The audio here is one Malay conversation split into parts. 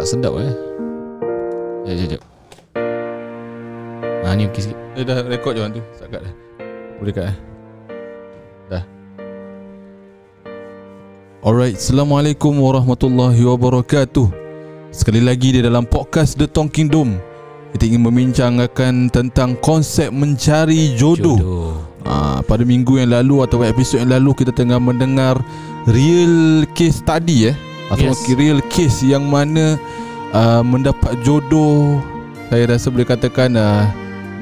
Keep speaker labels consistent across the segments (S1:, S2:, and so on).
S1: Tak sedap eh? Sekejap, sekejap Ha ni okey sikit.
S2: Eh dah rekod je orang tu Sakat dah Boleh kat eh? Dah. Alright Assalamualaikum warahmatullahi wabarakatuh. Sekali lagi di dalam podcast The Talking Dome Kita ingin membincangkan tentang konsep mencari jodoh,
S1: Jodoh.
S2: Ha, pada minggu yang lalu atau episod yang lalu kita tengah mendengar real case study eh? Atau
S1: Yes.
S2: yes. real case yang mana uh, mendapat jodoh saya rasa boleh katakan uh,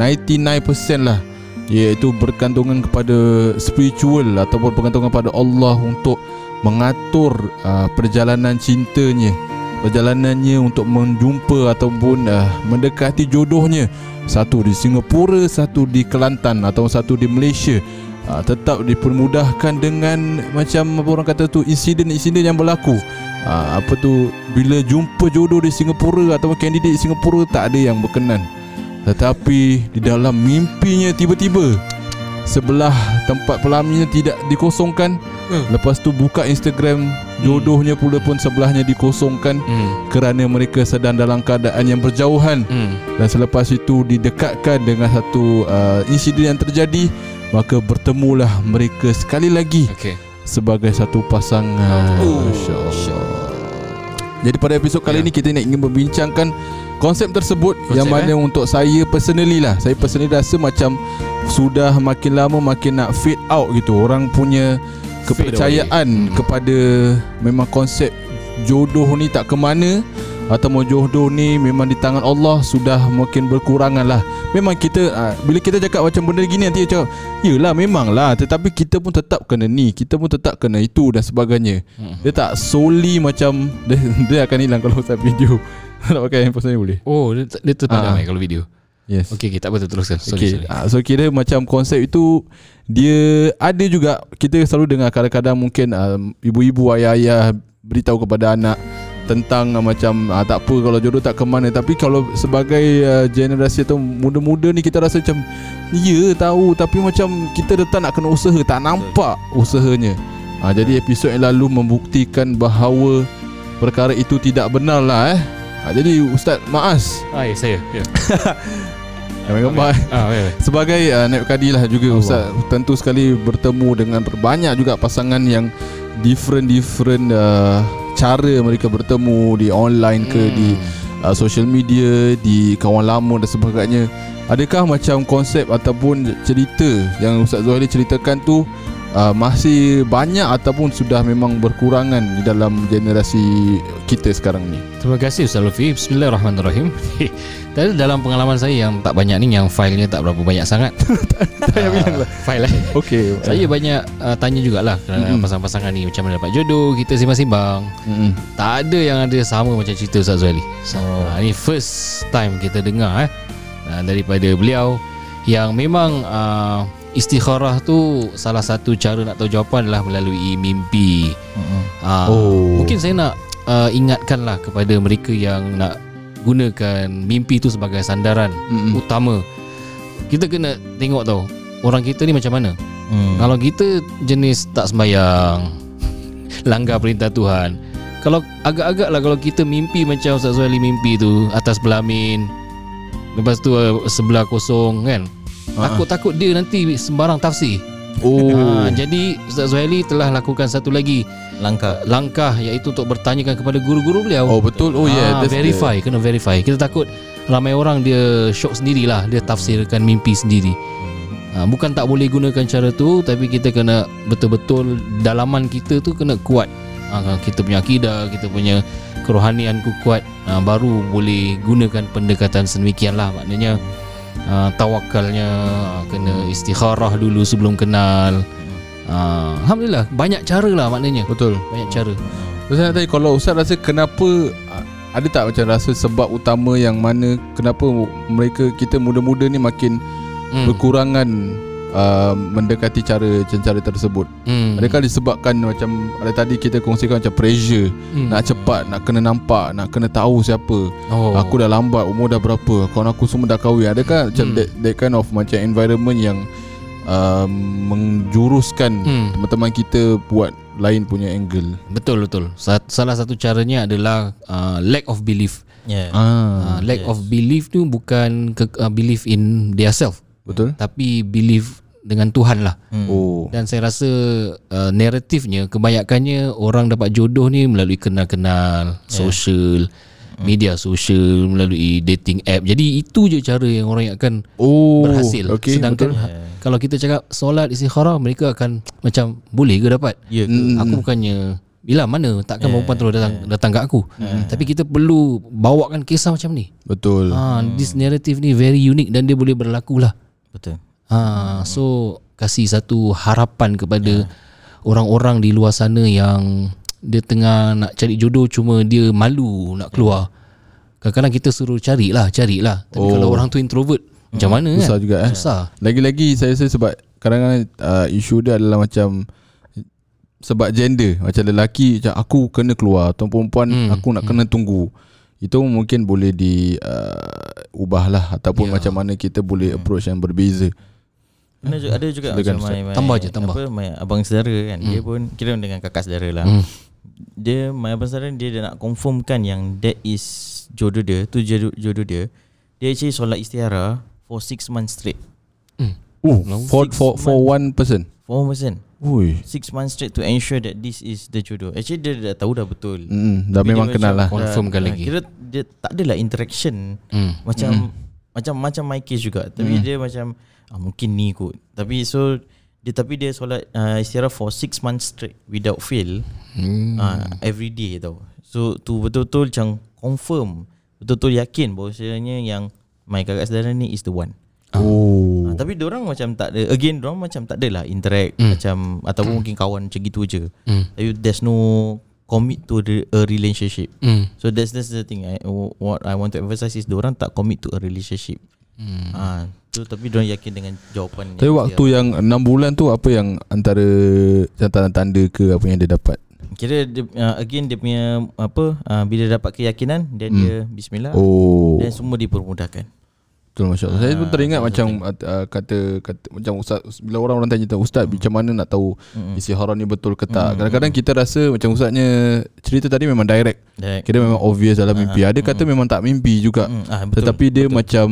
S2: 99% lah. Iaitu bergantungan kepada spiritual ataupun bergantungan pada Allah untuk mengatur uh, perjalanan cintanya. Perjalanannya untuk menjumpa ataupun uh, mendekati jodohnya. Satu di Singapura satu di Kelantan atau satu di Malaysia uh, tetap dipermudahkan dengan macam apa orang kata tu insiden-insiden yang berlaku uh, apa tu bila jumpa jodoh di Singapura atau kandidat di Singapura tak ada yang berkenan tetapi di dalam mimpinya tiba-tiba sebelah tempat pelaminya tidak dikosongkan
S1: Hmm.
S2: lepas tu buka Instagram jodohnya pula pun sebelahnya dikosongkan
S1: hmm.
S2: kerana mereka sedang dalam keadaan yang berjauhan
S1: Hmm.
S2: dan selepas itu didekatkan dengan satu uh, insiden yang terjadi maka bertemulah mereka sekali lagi
S1: Okay
S2: sebagai satu pasangan.
S1: Oh,
S2: masya-Allah. Jadi pada episod kali
S1: Ya.
S2: ini kita nak ingin membincangkan konsep tersebut
S1: Konsep,
S2: yang mana untuk saya personally lah. Saya personally rasa macam sudah makin lama makin nak fade out gitu. Orang punya kepercayaan.
S1: Hmm.
S2: kepada memang konsep jodoh ni tak ke mana atau mau jodoh ni memang di tangan Allah sudah makin berkurangan lah. Memang kita ah, Bila kita cakap macam benda gini Nanti dia cakap Yelah memang lah. Tetapi kita pun tetap kena ni. Kita pun tetap kena itu dan sebagainya.
S1: Hmm.
S2: Dia tak solely macam Dia, dia akan hilang kalau saya video. Nak pakai handphone saya boleh?
S1: Oh dia, dia terpadam
S2: Ah.
S1: eh kalau video?
S2: Yes.
S1: Okay, okay tak apa teruskan. Sorry,
S2: Okay,
S1: sorry.
S2: ah, so kira macam konsep itu dia ada juga kita selalu dengar kadang-kadang mungkin um, ibu-ibu ayah-ayah beritahu kepada anak tentang uh, macam uh, tak apa kalau jodoh tak ke mana tapi kalau sebagai uh, generasi atau muda-muda ni kita rasa macam ya tahu tapi macam kita tetap nak kena usaha tak nampak usahanya. Uh, jadi episod yang lalu membuktikan bahawa perkara itu tidak benar lah eh. Uh, jadi Ustaz Maas
S1: Ah, ya, saya ya.
S2: Gambar.
S1: Ah, ya, ya.
S2: Sebagai uh, Naib Kadi lah juga
S1: Allah.
S2: Ustaz Tentu sekali bertemu dengan banyak juga pasangan yang Different-different uh, cara mereka bertemu Di online ke
S1: Hmm.
S2: di uh, social media Di kawan lama dan sebagainya Adakah macam konsep ataupun cerita Yang Ustaz Zuhaili ceritakan tu uh, Masih banyak ataupun sudah memang berkurangan Di dalam generasi kita sekarang ni
S1: Terima kasih Ustaz Lufi Bismillahirrahmanirrahim Tadi dalam pengalaman saya yang tak banyak ni Yang filenya tak berapa banyak sangat Tak
S2: payah bilang lah.
S1: File eh
S2: Okay
S1: Saya banyak uh, tanya jugalah Kerana
S2: Mm-mm.
S1: pasangan-pasangan ni Macam mana dapat jodoh Kita simbang-simbang
S2: Mm-mm.
S1: Tak ada yang ada sama macam cerita Ustaz Zuhaili
S2: Oh.
S1: oh. Ini first time kita dengar eh uh, Daripada beliau Yang memang uh, Istikharah tu Salah satu cara nak tahu jawapan adalah Melalui mimpi
S2: Mm-mm.
S1: uh,
S2: Oh.
S1: Mungkin saya nak uh, ingatkanlah kepada mereka yang nak gunakan mimpi tu sebagai sandaran
S2: Mm-mm.
S1: utama. Kita kena tengok tau orang kita ni macam mana.
S2: Mm.
S1: Kalau kita jenis tak sembayang, langgar perintah Tuhan. Kalau agak-agak lah kalau kita mimpi macam Ustaz Zuhaili mimpi tu atas belamin Lepas tu uh, sebelah kosong kan Takut-takut dia nanti sembarang tafsir
S2: Oh.
S1: ha, Jadi Ustaz Zuhaili telah lakukan satu lagi
S3: langkah
S1: langkah iaitu untuk bertanyakan kepada guru-guru beliau.
S2: Oh betul. Oh yeah,
S1: Ah,
S2: that's
S1: verify, kena verify. Kita takut ramai orang dia shock sendirilah, dia tafsirkan mimpi sendiri. Ha, bukan tak boleh gunakan cara tu tapi kita kena betul-betul dalaman kita tu kena kuat. Ha, kita punya akidah, kita punya kerohanian ku kuat ha, baru boleh gunakan pendekatan sedemikian lah maknanya ha, tawakalnya ha, kena istikharah dulu sebelum kenal. Ha, Alhamdulillah banyak cara lah maknanya
S2: betul.
S1: banyak cara.
S2: Terus saya nak tanya kalau Ustaz rasa kenapa ada tak macam rasa sebab utama yang mana kenapa mereka kita muda-muda ni makin
S1: Hmm.
S2: berkurangan uh, mendekati cara cara tersebut.
S1: Hmm.
S2: Adakah disebabkan macam ada tadi kita kongsikan macam pressure,
S1: Hmm.
S2: nak cepat, nak kena nampak, nak kena tahu siapa.
S1: Oh.
S2: Aku dah lambat, umur dah berapa, kawan aku semua dah kahwin. Adakah macam
S1: Hmm.
S2: that, that kind of macam environment yang um, menjuruskan
S1: Hmm.
S2: teman-teman kita buat lain punya angle.
S1: Betul betul. Sa- Salah satu caranya adalah uh, lack of belief.
S3: Yeah.
S1: Uh,
S2: Ah,
S1: lack yes. of belief tu bukan ke, uh, belief in their self
S2: betul?
S1: tapi belief dengan Tuhan lah.
S3: Hmm.
S2: Oh.
S1: Dan saya rasa uh, naratifnya kebanyakannya orang dapat jodoh ni melalui kenal-kenal, yeah. social, media sosial, melalui dating app. Jadi itu je cara yang orang akan
S2: Oh.
S1: berhasil.
S2: Okay,
S1: Sedangkan
S2: betul.
S1: kalau kita cakap solat istikharah mereka akan macam boleh ke dapat?
S3: Ya ke?
S2: Hmm.
S1: Aku bukannya bila mana takkan perempuan terus datang datang kat aku. Tapi kita perlu bawakan kisah macam ni.
S2: Betul.
S1: Ha, this narrative ni very unique dan dia boleh berlaku lah.
S3: Betul.
S1: Ha, so kasih satu harapan kepada orang-orang di luar sana yang dia tengah nak cari jodoh cuma dia malu nak keluar. Kadang-kadang kita suruh carilah, carilah. Tapi
S2: Oh.
S1: kalau orang tu introvert, macam mana
S2: Susah
S1: kan?
S2: juga eh.
S1: Susah.
S2: Lagi-lagi saya rasa sebab kadang-kadang uh, isu dia adalah macam sebab gender macam lelaki macam aku kena keluar atau perempuan
S1: Hmm,
S2: hmm. aku nak kena tunggu itu mungkin boleh di uh, ubahlah ataupun
S1: Ya.
S2: macam mana kita boleh approach yang berbeza
S3: Pernah juga, ada juga
S2: Silakan,
S3: macam my, my,
S1: Tambah je, tambah.
S3: Apa, my abang saudara kan. Dia pun kira dengan kakak saudara lah.
S1: Hmm.
S3: Dia my abang saudara dia, dia nak confirmkan yang that is jodoh dia, tu jodoh, jodoh dia. Dia actually solat istihara for 6 months straight.
S2: oh
S1: Long
S2: for for for one person
S3: For one person.
S2: Ui.
S3: 6 months straight to ensure that this is the jodoh. Actually dia dah tahu dah betul.
S2: Mm, dah
S3: Tapi
S2: memang kenal lah.
S1: Confirmkan
S3: Ah,
S1: lagi.
S3: Kira dia tak adalah interaction
S1: Hmm.
S3: macam macam macam my case juga. Tapi dia macam ah, mungkin ni kot. Tapi so dia tapi dia solat uh, istirahat for 6 months straight without fail
S1: Hmm.
S3: uh, every day tau. So tu betul-betul macam confirm, betul-betul yakin bahawasanya yang my kakak saudara ni is the one.
S2: Oh.
S3: Uh, tapi orang macam tak ada again orang macam tak adalah interact
S1: Hmm.
S3: macam ataupun mungkin kawan macam gitu je.
S1: Hmm.
S3: Tapi there's no commit to the, a relationship.
S1: Hmm.
S3: So that's that's the thing. I, what I want to emphasize is orang tak commit to a relationship.
S1: Hmm.
S3: Ah, tu tapi orang yakin dengan jawapan.
S2: Tapi
S3: yang
S2: waktu yang 6 bulan tu apa yang antara tanda-tanda ke apa yang dia dapat?
S3: Kira dia, uh, again dia punya apa uh, bila dapat keyakinan dan
S2: Hmm.
S3: dia bismillah
S2: Oh.
S3: dan semua dipermudahkan.
S2: Betul Masya Allah. Saya pun
S3: Ah,
S2: teringat macam uh, kata, kata Macam ustaz Bila orang-orang tanya tahu Ustaz macam mana nak tahu
S3: Mm-mm.
S2: Istihara ni betul ke tak.
S3: Mm-mm.
S2: Kadang-kadang kita rasa Macam ustaznya Cerita tadi memang direct.
S3: Direct.
S2: Kira memang obvious dalam mimpi. Ada kata memang tak mimpi juga.
S3: Mm, ah, betul,
S2: Tetapi dia
S3: betul.
S2: macam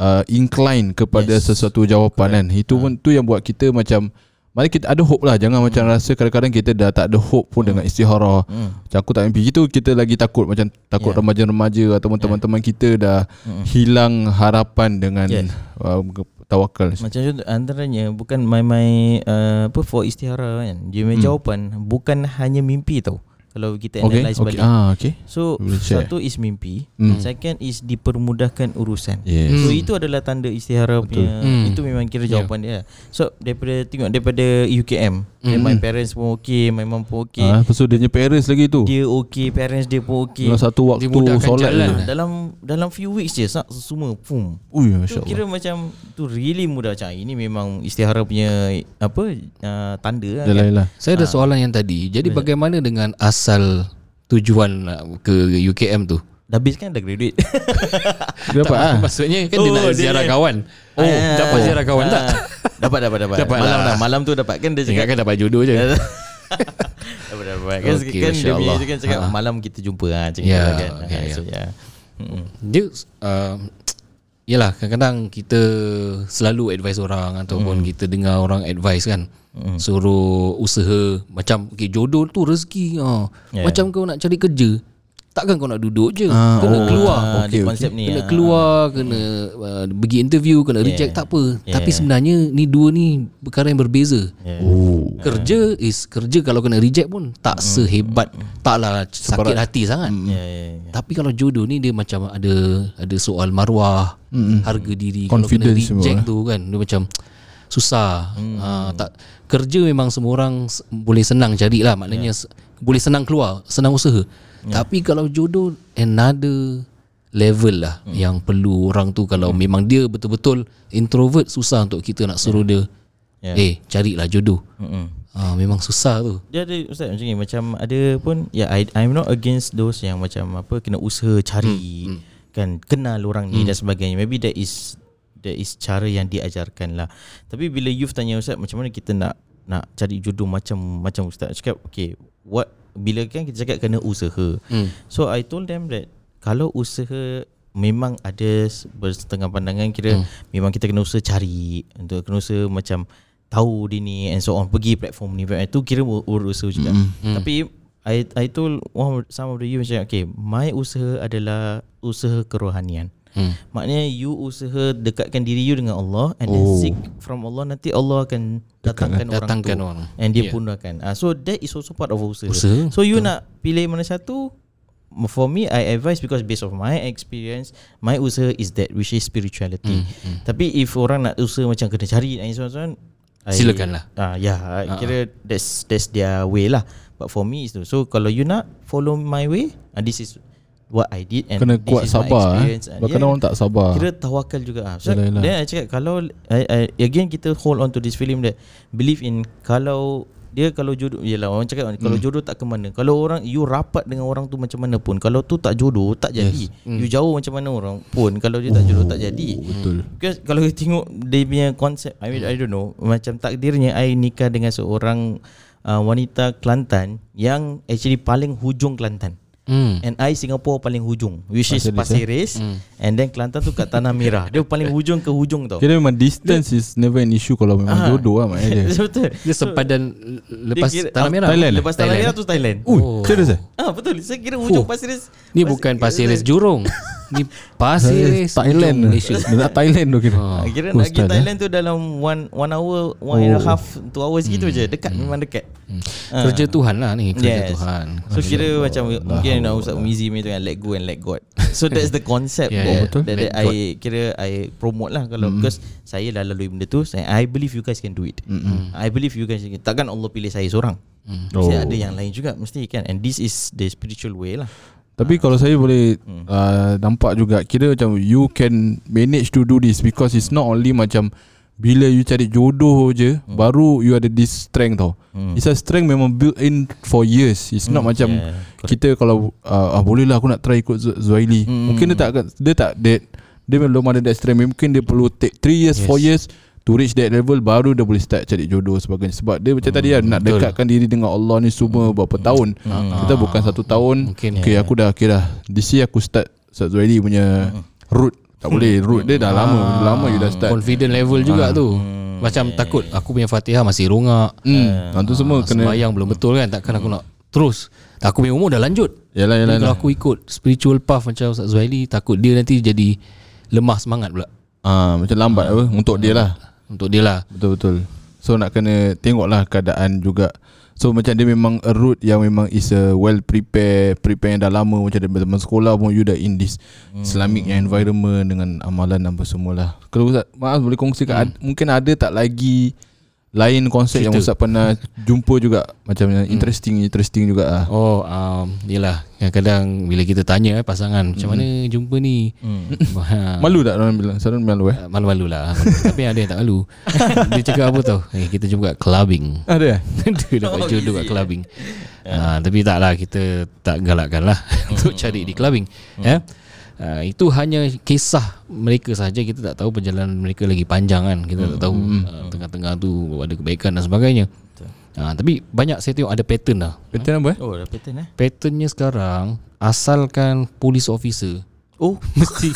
S2: uh, Incline kepada
S3: Yes.
S2: sesuatu jawapan kan. Itu pun tu yang buat kita macam Mari kita ada hope lah Jangan macam rasa kadang-kadang kita dah tak ada hope pun dengan istihara
S3: Mm.
S2: Macam aku tak mimpi Itu kita lagi takut Macam takut
S3: Yeah.
S2: remaja-remaja Ataupun teman-teman kita dah
S3: Mm.
S2: Hilang harapan dengan
S3: Yes.
S2: uh, tawakal
S3: Macam contoh antaranya bukan my uh, apa for istihara kan. Dia punya
S2: Hmm.
S3: jawapan bukan hanya mimpi tau. Kalau kita
S2: Okay,
S3: analyse
S2: okay.
S3: balik.
S2: Ah, okay.
S3: So
S2: share.
S3: satu is mimpi,
S2: Hmm.
S3: second is dipermudahkan urusan.
S2: Yes.
S3: So
S1: Hmm.
S3: itu adalah tanda istihara
S2: Betul.
S3: punya
S1: Hmm.
S3: itu memang kira
S1: Yeah.
S3: jawapan dia. So daripada tengok daripada UKM, hmm. my parents pun okay, my mom pun okay.
S2: Ah, lepas tu dia punya parents lagi tu.
S3: Dia okay, parents dia pun okay.
S2: Dalam satu waktu solat
S1: jalan.
S2: je.
S3: Ah, dalam dalam few weeks je sak- semua boom.
S2: Ui,
S3: Tu
S2: Masya
S3: kira
S2: Allah.
S3: macam tu really mudah macam ini memang istihara punya apa uh, tanda lah kan.
S2: lah.
S1: Saya ada soalan yang tadi. Jadi bagaimana dengan asal tujuan ke UKM tu?
S3: Dah habis kan dah graduate.
S2: Dia dapat ah.
S1: Maksudnya kan dia
S3: Oh,
S1: nak
S3: dia-
S1: ziarah kawan. Oh,
S3: Ah.
S1: dapat ziarah kawan tak?
S3: Ah, Dapat dapat dapat.
S1: Dapat
S3: malam
S1: lah.
S3: dah malam tu dapat kan dia cakap
S1: kan dapat jodoh je.
S3: dapat dapat. Kan,
S1: Okey,
S3: kan dia punya kan cakap
S1: Ah.
S3: malam kita jumpa ah macam
S1: Ya,
S3: yeah, kan.
S1: okay,
S3: Ah,
S1: ya.
S3: so ya. Mm-mm.
S1: Dia uh, Yelah kadang-kadang kita selalu advise orang Ataupun kita dengar orang advise kan
S3: Mm.
S1: Suruh usaha Macam okay, jodoh tu rezeki ha.
S3: Ya.
S1: Macam kau nak cari kerja Takkan kau nak duduk je
S2: Ah,
S1: Kena
S2: oh,
S1: keluar
S3: Ah,
S2: Okey,
S3: dia konsep ni.
S1: Kena
S3: ah.
S1: keluar Kena uh, pergi interview Kena reject tak apa
S3: Yeah.
S1: Tapi sebenarnya Ni dua ni Perkara yang berbeza
S3: Yeah.
S2: Oh.
S1: Kerja is Kerja kalau kena reject pun Tak sehebat Taklah sakit hati sangat
S3: Ya ya ya.
S1: tapi kalau jodoh ni dia macam ada ada soal maruah, mm harga diri
S2: Confidence
S1: kalau kena reject
S2: semua,
S1: tu kan dia macam susah. Mm. Ha, tak kerja memang semua orang boleh senang cari lah maknanya yeah. boleh senang keluar, senang usaha. Yeah. Tapi kalau jodoh another level lah mm. yang perlu orang tu kalau mm. memang dia betul-betul introvert susah untuk kita nak suruh dia
S3: Yeah.
S1: eh carilah jodoh.
S3: Mm-mm.
S1: Ha, memang susah tu.
S3: Dia ada ustaz macam ni macam ada pun ya yeah, I I'm not against those yang macam apa kena usaha cari hmm, kan kenal orang ni dan sebagainya. Maybe that is that is cara yang diajarkan lah. Tapi bila youth tanya ustaz macam mana kita nak nak cari jodoh macam macam ustaz cakap okay what bila kan kita cakap kena usaha
S1: Hmm.
S3: so I told them that kalau usaha memang ada bersetengah pandangan kira
S1: Hmm.
S3: memang kita kena usaha cari untuk kena usaha macam tahu dia ni and so on pergi platform ni itu kira usaha juga
S1: Hmm.
S3: tapi I I told one some of the you macam okay my usaha adalah usaha kerohanian
S1: Hmm.
S3: Maknanya you usaha dekatkan diri you dengan Allah and then
S2: Oh.
S3: seek from Allah nanti Allah akan datangkan, orang
S1: Datangkan
S3: tu
S1: orang.
S3: and dia
S1: Yeah.
S3: pundahkan. Ah so that is also part of usaha.
S1: Usaha,
S3: So you nak pilih mana satu for me I advise because based of my experience my usaha is that which is spirituality.
S1: Hmm,
S3: Tapi if orang nak usaha macam kena cari dan so on I-
S1: Silakanlah.
S3: Ah ya, yeah, kira that's that's their way lah. But for me is tu. So kalau you nak follow my way, and this is what I did and
S2: Kena
S3: this
S2: kuat
S3: is my
S2: sabar eh.
S3: experience. Ah,
S2: Bahkan
S3: yeah.
S2: orang tak sabar
S3: Kira tawakal juga ah. So
S2: Yalah,
S3: then I cakap kalau I, I, again kita hold on to this film that believe in kalau dia kalau jodoh yalah orang cakap kalau
S2: Hmm.
S3: jodoh tak ke mana. Kalau orang you rapat dengan orang tu macam mana pun kalau tu tak jodoh tak jadi. You jauh macam mana orang pun kalau dia tak jodoh tak jadi.
S2: Hmm. Oh, Betul
S3: Because kalau you tengok dia punya konsep I mean I don't know macam takdirnya I nikah dengan seorang uh, wanita Kelantan yang actually paling hujung Kelantan.
S1: Hmm.
S3: And I Singapore paling hujung Which is
S2: Pasir
S3: Ris And then Kelantan tu kat Tanah Merah Dia paling hujung ke hujung tau
S2: Kira memang distance is never an issue Kalau memang
S3: Ah.
S2: jodoh lah maknanya
S3: Betul
S1: Dia sempadan lepas
S3: Dia kira-
S1: Tanah
S3: ah,
S1: Merah.
S2: Thailand.
S3: Lepas Tanah Merah tu Thailand
S2: Ui
S1: Oh.
S2: serius eh
S3: Ah betul Saya kira hujung Pasir Ris
S1: Ni bukan Pasir Ris Jurong. Ni Pasir Ris
S2: Thailand
S1: hujung Malaysia.
S2: Dia nak Thailand tu kira.
S1: Ah,
S3: Kira
S2: Oh,
S3: nak pergi
S2: style,
S3: Thailand tu dalam one one hour, one and a
S2: Oh.
S3: half, two hours gitu je. Dekat, memang dekat. Ah.
S1: Kerja Tuhan lah ni, kerja
S3: Yes.
S1: Tuhan.
S3: So kira macam mungkin nak Ustaz Mizi punya tu kan let go and let God. So that's the concept
S1: Yeah,
S3: yeah,
S1: yeah.
S3: that, that, I kira I promote lah kalau because saya dah lalui benda tu. Saya, I believe you guys can do it. I believe you guys can. Takkan Allah pilih saya seorang. Mesti
S2: Oh.
S3: ada yang lain juga mesti kan. And this is the spiritual way lah.
S2: Tapi kalau saya boleh
S3: Hmm.
S2: uh, nampak juga Kira macam you can manage to do this Because it's not only macam Bila you cari jodoh je Baru you ada this strength tau
S3: Hmm.
S2: It's a strength memang built in for years It's not macam
S3: yeah, correct.
S2: Kita kalau uh, ah, Boleh lah aku nak try ikut Zu- Zuhaili
S3: Hmm.
S2: Mungkin dia tak akan- Dia tak that Dia belum ada that strength Mungkin dia perlu take 3 years 4 years To reach that level Baru dia boleh start cari jodoh sebagainya. Sebab dia macam tadi lah Nak
S1: betul.
S2: dekatkan diri dengan Allah ni Semua berapa tahun. Kita bukan satu tahun.
S1: Mungkin.
S2: Okay aku dah kira This year aku start Ustaz Zuhaili punya Route. Tak boleh Route dia dah lama. Dah lama you dah start.
S1: Confident level juga tu. Macam takut aku punya Fatihah masih rongak.
S2: Hmm, Itu semua kena
S1: Sembayang belum betul kan? Takkan aku nak terus. Aku punya umur dah lanjut.
S2: Yalah yalah
S1: Kalau
S2: yalah.
S1: aku ikut spiritual path macam Ustaz Zuhaili Takut dia nanti jadi lemah semangat pula.
S2: Ah, Macam lambat apa? Untuk dia lah
S1: Untuk dia lah.
S2: Betul-betul. So nak kena Tengoklah keadaan juga. So macam dia memang A route yang memang Is a well prepare Prepare yang dah lama. Macam dari zaman sekolah pun You dah in this Islamic yang environment Dengan amalan apa semua lah Kalau Ustaz Maaf boleh kongsikan ad, Mungkin ada tak lagi Lain konsep yang
S1: Cerita.
S2: Ustaz pernah Jumpa juga Macam yang interesting Interesting juga lah.
S1: Oh um, Yelah. Kadang-kadang Bila kita tanya eh, pasangan Macam mana jumpa ni? Ha,
S2: Malu tak orang bilang? Saya malu eh?
S1: Malu-malu lah. Tapi ada yang tak malu. Dia cakap apa tau eh, Kita jumpa kat clubbing.
S2: Ada eh?
S1: Dia dapat jodoh kat clubbing. Ha, Tapi tak lah Kita tak galakkan lah Untuk cari di clubbing. Ya Uh, itu hanya kisah mereka saja. Kita tak tahu perjalanan mereka lagi panjang kan. Kita tak tahu uh, tengah-tengah tu ada kebaikan dan sebagainya. Uh, tapi banyak saya tengok ada pattern lah.
S2: Pattern apa eh?
S3: Oh dah pattern eh?
S1: Patternnya sekarang asalkan police officer.
S3: Oh
S1: mesti.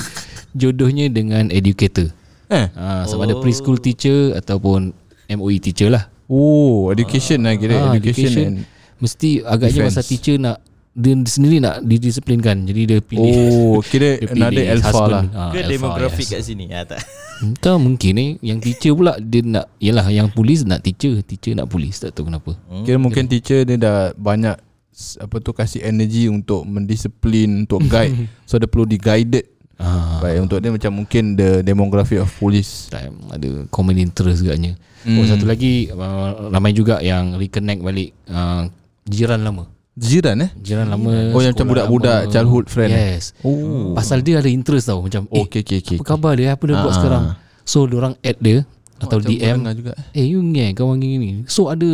S1: Jodohnya dengan educator.
S2: Eh?
S1: Uh, sama ada preschool teacher ataupun MOE teacher lah.
S2: Oh Education lah kira
S1: Ah,
S2: Education,
S1: education.
S2: and
S1: mesti agaknya
S2: Defense.
S1: masa teacher nak dia sendiri nak didisiplinkan. Jadi dia pilih
S2: Oh Kira
S1: dia
S2: another
S1: pilih
S2: alpha
S1: husband.
S2: lah.
S1: Ah,
S3: Ke
S1: alpha,
S3: demografik
S1: yes.
S3: kat sini? Ah, tak.
S1: Entah mungkin ni Yang teacher pula Dia nak Yelah yang polis nak teacher. Teacher nak polis Tak tahu kenapa.
S2: Kira mungkin teacher dia dah banyak apa tu kasih energy untuk mendisiplin untuk guide. So dia perlu di guided
S1: ah,
S2: baik untuk dia macam mungkin the demography of police.
S1: Time, Ada common interest agaknya. Hmm. Oh satu lagi uh, Ramai juga yang Reconnect balik uh, Jiran lama
S2: jiran eh
S1: Jiran lama
S2: Oh, yang macam budak-budak,
S1: lama.
S2: childhood friend.
S1: Yes
S2: oh
S1: Pasal dia ada interest tau Macam eh
S2: okay okay okay
S1: apa khabar dia Apa dia buat
S2: Ah,
S1: sekarang. So orang add dia Atau
S2: Macam
S1: DM
S2: juga
S1: Eh you ni kawan gini So ada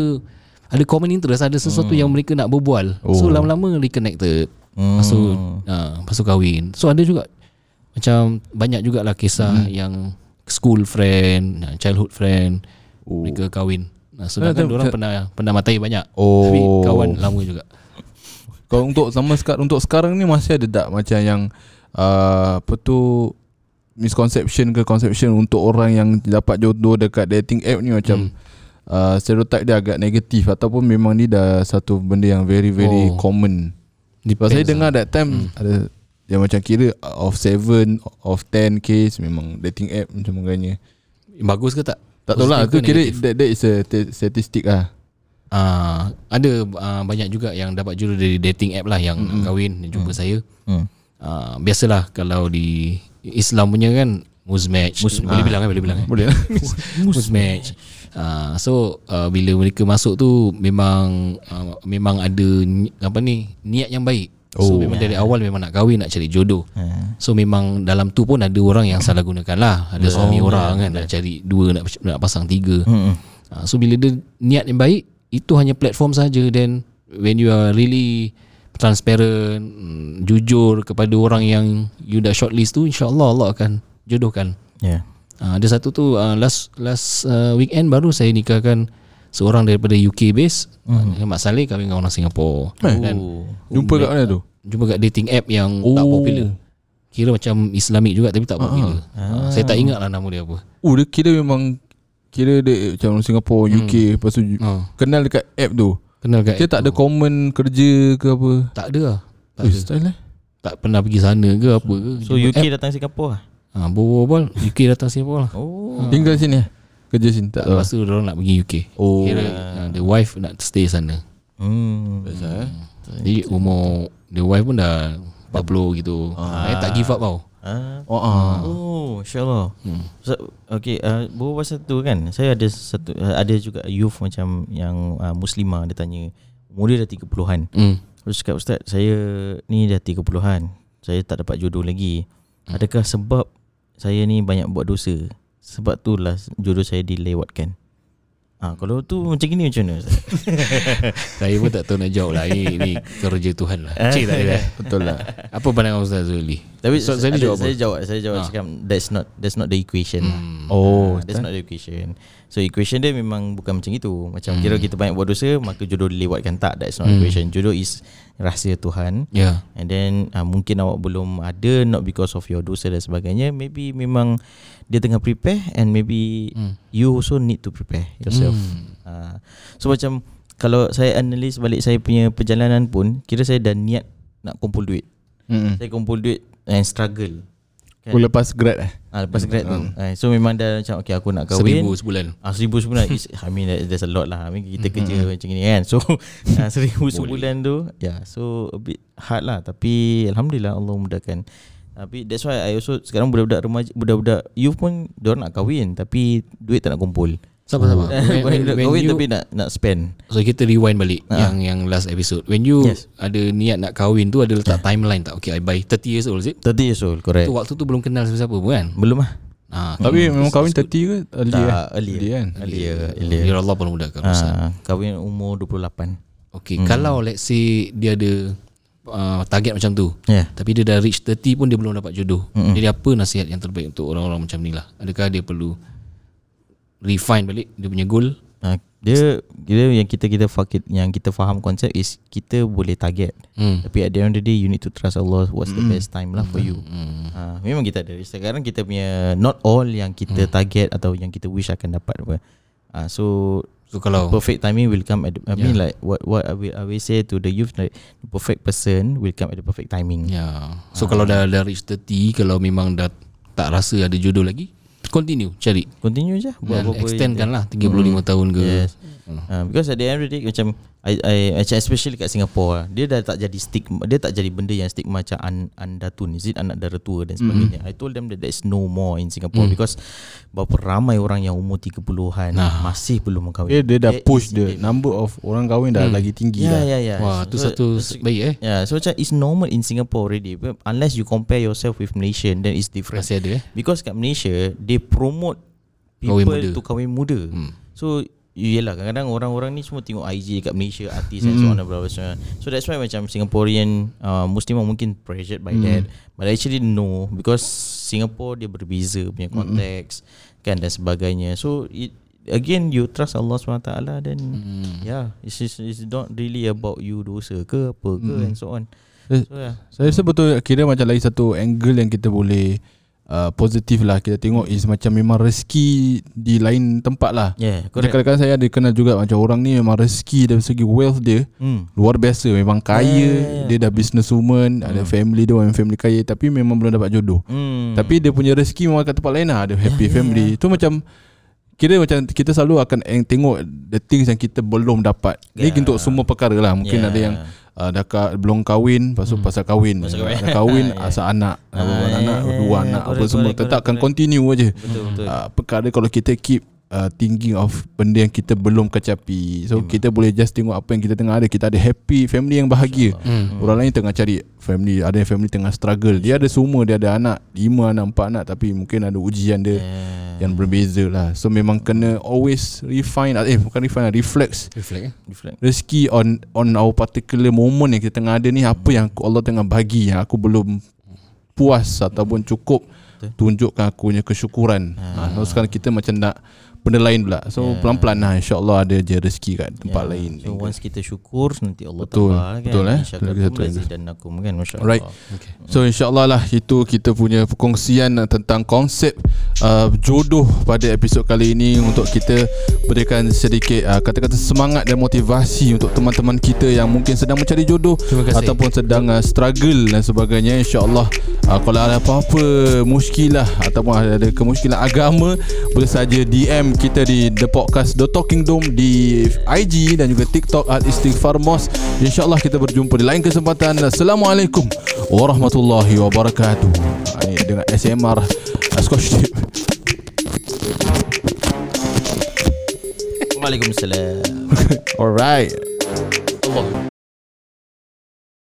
S1: Ada common interest Ada sesuatu yang mereka nak berbual So
S2: Oh.
S1: lama-lama reconnected Masuk uh, Masuk kahwin So ada juga Macam Banyak jugalah kisah Yang School friend Childhood friend
S2: Oh.
S1: Mereka kahwin Ah, Sedangkan
S2: Betul,
S1: orang pernah pernah matai banyak.
S2: Oh.
S1: Tapi kawan lama juga.
S2: Kalau untuk sama sekarang untuk sekarang ni masih ada tak macam yang uh, apa tu misconception ke conception untuk orang yang dapat jodoh dekat dating app ni macam hmm. uh, stereotype dia agak negatif ataupun memang ni dah satu benda yang very very
S1: Oh.
S2: common.
S1: Depends
S2: saya
S1: lah.
S2: dengar that time hmm. ada yang macam kira of 7 of 10 case memang dating app macam agaknya.
S1: Bagus ke tak?
S2: Tak tahu lah tu kira
S1: negatif?
S2: that, that is a statistic lah.
S1: Ah, ada ah, banyak juga yang dapat jodoh dari dating app lah yang mm kahwin dan jumpa saya.
S3: Hmm.
S1: Ah, biasalah kalau di Islam punya kan Muzmatch Mus, Boleh bilang kan Boleh bilang kan?
S2: Boleh.
S1: Muzmatch uh, So uh, Bila mereka masuk tu Memang uh, Memang ada ni- Apa ni Niat yang baik. So
S2: Oh.
S1: memang dari awal Memang nak kahwin Nak cari jodoh. So memang Dalam tu pun ada orang Yang salah gunakan lah. Ada suami orang kan Nak cari dua Nak, nak pasang tiga.
S3: Hmm.
S1: uh, So bila dia Niat yang baik Itu hanya platform saja Then When you are really Transparent mm, Jujur Kepada orang yang You dah shortlist tu InsyaAllah Allah akan Jodohkan
S3: Yeah.
S1: Uh, ada satu tu uh, last last uh, weekend baru saya nikahkan seorang daripada UK base mm. uh, Mak Saleh kahwin dengan orang Singapura dan
S3: Oh.
S2: Jumpa kat mana tu?
S1: jumpa kat dating app yang oh. tak popular. Kira macam Islamik juga tapi tak popular. Uh, saya tak ingat lah nama dia apa.
S2: Oh dia kira memang Kira dia macam Singapore, UK Lepas tu
S1: Uh,
S2: kenal dekat app tu
S1: kenal kat
S2: Dia tak ada common kerja ke apa
S1: tak ada lah. Tak,
S2: Eh,
S1: ada.
S2: style lah
S1: tak pernah pergi sana ke apa ke.
S3: So
S1: Jumpa
S3: UK
S1: app.
S3: datang Singapura lah?
S1: Ha, bawa bal UK datang Singapura lah.
S3: Oh.
S2: Tinggal sini lah Kerja sini tak
S1: Lepas tu orang nak pergi UK.
S2: Oh
S1: Kira uh, the wife nak stay sana.
S3: Hmm.
S2: Biasa eh
S1: Jadi umur the wife pun dah 40 gitu. Ah. tak give up tau.
S3: Ah.
S2: Oh ah.
S3: Oh, insyaAllah. Hmm. So, okay, uh, berbual pasal tu kan, saya ada satu uh, ada juga youth macam yang uh, muslimah dia tanya, dia dah 30-an.
S1: Hmm.
S3: Terus cakap ustaz, saya ni dah 30-an. Saya tak dapat jodoh lagi. Adakah sebab saya ni banyak buat dosa? Sebab tu lah jodoh saya dilewatkan. Ah, kalau tu macam gini macam mana ustaz?
S1: Saya pun tak tahu nak jawab lah Ini, ini kerja Tuhan lah Cik tak ada
S2: Betul lah
S1: Apa pandangan Ustaz Zuli?
S3: Tapi
S1: So, saya
S3: saya,
S1: jawab
S3: saya
S1: apa?
S3: jawab, saya jawab
S1: Ah.
S3: cakap that's not that's not the equation.
S1: Hmm.
S2: Oh
S3: Ah, that's not the equation. So equation dia memang bukan macam itu. Macam kira kita banyak buat dosa maka jodoh dilewatkan tak. That's not
S1: Hmm.
S3: equation. Jodoh is rahsia Tuhan.
S1: Ya
S3: And then uh, mungkin awak belum ada not because of your dosa dan sebagainya. Maybe memang dia tengah prepare and maybe
S1: Hmm.
S3: you also need to prepare yourself. Uh, so macam kalau saya analyse balik saya punya perjalanan pun kira saya dah niat nak kumpul duit.
S2: Mm-mm.
S3: Saya kumpul duit and struggle. Kan?
S2: Oh lepas grad eh.
S3: Ah, lepas grad tu. Ah, so memang dah macam okay aku nak kahwin.
S1: Seribu sebulan.
S3: Ah seribu sebulan. Is, I mean that- there's a lot lah. I mean kita kerja macam ni kan. So ah, seribu sebulan tu Ya yeah, so a bit hard lah. Tapi Alhamdulillah Allah mudahkan. Tapi that's why I also Sekarang budak-budak remaja Budak-budak youth pun Diorang nak kahwin. Tapi duit tak nak kumpul
S1: Sabar-sabar when, when,
S3: Nak
S1: when
S3: kahwin
S1: you,
S3: tapi nak nak spend.
S1: So kita rewind balik
S3: Ah.
S1: Yang yang last episode. When you
S3: Yes.
S1: Ada niat nak kahwin tu Ada letak timeline tak? Okay I buy 30 years old is it?
S3: 30 years old correct.
S1: Tu waktu tu belum kenal siapa-siapa pun kan
S3: Belum lah.
S1: Ah,
S2: Tapi memang kahwin 30 ke? Early
S3: Tak
S2: eh?
S3: earlier
S2: Early kan?
S3: Earlier
S1: Ya
S3: Earlier
S1: Allah pun mudahkan urusan
S3: ah, Kahwin umur 28
S1: Okay Kalau let's say Dia ada uh, Target macam tu
S3: Ya yeah.
S1: Tapi dia dah reach 30 pun dia belum dapat jodoh. Mm-hmm. Jadi apa nasihat yang terbaik untuk orang-orang macam ni lah? Adakah dia perlu refine balik dia punya goal?
S3: Ah, dia dia yang kita kita fakir yang kita faham konsep is kita boleh target.
S1: Hmm.
S3: Tapi at the end of the day you need to trust Allah what's the best time lah for you.
S1: Hmm.
S3: Ah, memang kita ada. Sekarang kita punya not all yang kita target atau yang kita wish akan dapat apa. Ah, so
S1: So kalau
S3: perfect timing will come at the, I mean like what what I will, I will say to the youth like the perfect person will come at the perfect timing.
S1: ya. So kalau dah dah reach 30 kalau memang dah tak rasa ada jodoh lagi, continue cari.
S3: Continue je buat apa-apa
S1: extendkan lah 35 tahun ke.
S3: Yes. Uh, because at the end of the day macam I, I macam especially kat Singapore lah, dia dah tak jadi stigma dia tak jadi benda yang stigma macam an, andatun is it anak dara tua dan sebagainya. Mm. I told them that there's no more in Singapore mm. because berapa ramai orang yang umur 30-an
S1: Nah.
S3: masih belum mengkahwin.
S2: Eh, dia dah
S3: There
S2: push the number of orang kahwin dah lagi tinggi
S3: Ya
S2: dah.
S3: ya ya.
S1: Wah, tu satu baik eh.
S3: Yeah, so macam it's normal in Singapore already. But unless you compare yourself with Malaysia, then it's different.
S1: Masih ada eh.
S3: Because kat Malaysia They promote
S1: Kahwin
S3: People
S1: muda.
S3: to kahwin muda
S1: Hmm.
S3: So Yelah kadang-kadang orang-orang ni semua tengok IG kat Malaysia Artis and so on and blah, blah, blah. So that's why macam Singaporean uh, Muslim mungkin pressured by that. But actually no Because Singapore dia berbeza punya konteks Kan dan sebagainya. So it, again you trust Allah SWT then
S1: Hmm.
S3: yeah it's, just, it's not really about you dosa ke apa ke
S2: Mm.
S3: and so on.
S2: Eh,
S3: so yeah.
S2: Saya rasa betul kira macam lagi satu angle yang kita boleh uh, positif lah kita tengok is macam memang rezeki di lain tempat lah.
S3: yeah correct
S2: kadang-kadang saya ada kenal juga macam orang ni memang rezeki dari segi wealth dia
S3: hmm.
S2: luar biasa memang kaya
S3: Yeah, yeah, yeah.
S2: dia dah businesswoman ada family dia orang family kaya tapi memang belum dapat jodoh.
S3: Hmm.
S2: Tapi dia punya rezeki memang kat tempat lain lah ada happy
S3: yeah,
S2: family. Tu macam Kira macam kita selalu akan eng- tengok the things yang kita belum dapat. Ni
S3: Yeah.
S2: untuk semua perkara lah. Mungkin
S3: Yeah.
S2: ada yang uh, dah ka, belum kahwin, lepas tu pasal kahwin.
S3: Pasal kahwin.
S2: Dah kahwin,
S3: Yeah.
S2: asal anak,
S3: Ah,
S2: uh,
S3: yeah,
S2: anak,
S3: yeah,
S2: dua anak, apa semua. Tetap akan continue aje.
S3: betul betul
S2: Uh, perkara kalau kita keep uh, thinking of benda yang kita belum kecapi. So kita boleh just tengok apa yang kita tengah ada. Kita ada happy family yang bahagia.
S1: Hmm.
S2: Orang lain tengah cari family, ada yang family tengah struggle. Dia ada semua, dia ada anak, lima anak, empat anak tapi mungkin ada ujian dia
S3: yeah.
S2: yang berbeza lah. So memang kena always refine eh bukan refine lah, reflex
S1: Reflect eh.
S3: Reflect.
S2: rezeki on on our particular moment yang kita tengah ada ni apa yang Allah tengah bagi yang aku belum puas ataupun cukup tunjukkan aku punya kesyukuran. Ha, so sekarang kita macam nak benda lain pula. So
S3: Yeah.
S2: pelan-pelan lah insya-Allah ada je rezeki kat tempat
S3: Yeah.
S2: lain.
S3: So once kita syukur nanti Allah
S2: Betul,
S3: tambah kan.
S2: betul, eh.
S3: InsyaAllah
S2: Lagi satu
S3: dan nakum kan masya-Allah.
S2: Alright.
S1: Okay.
S2: So insyaAllah lah itu kita punya perkongsian tentang konsep uh, jodoh pada episod kali ini untuk kita berikan sedikit uh, kata-kata semangat dan motivasi untuk teman-teman kita yang mungkin sedang mencari jodoh ataupun sedang uh, struggle dan sebagainya insyaAllah uh, kalau ada apa-apa muskilah ataupun ada kemuskilan agama boleh saja DM kita di The Podcast The Talking Dome di IG dan juga TikTok at Istighfar Mos InsyaAllah kita berjumpa di lain kesempatan. Assalamualaikum warahmatullahi wabarakatuh. Ini dengan SMR uh, Scotch Tape
S3: Waalaikumsalam.
S2: Alright.
S3: Allah.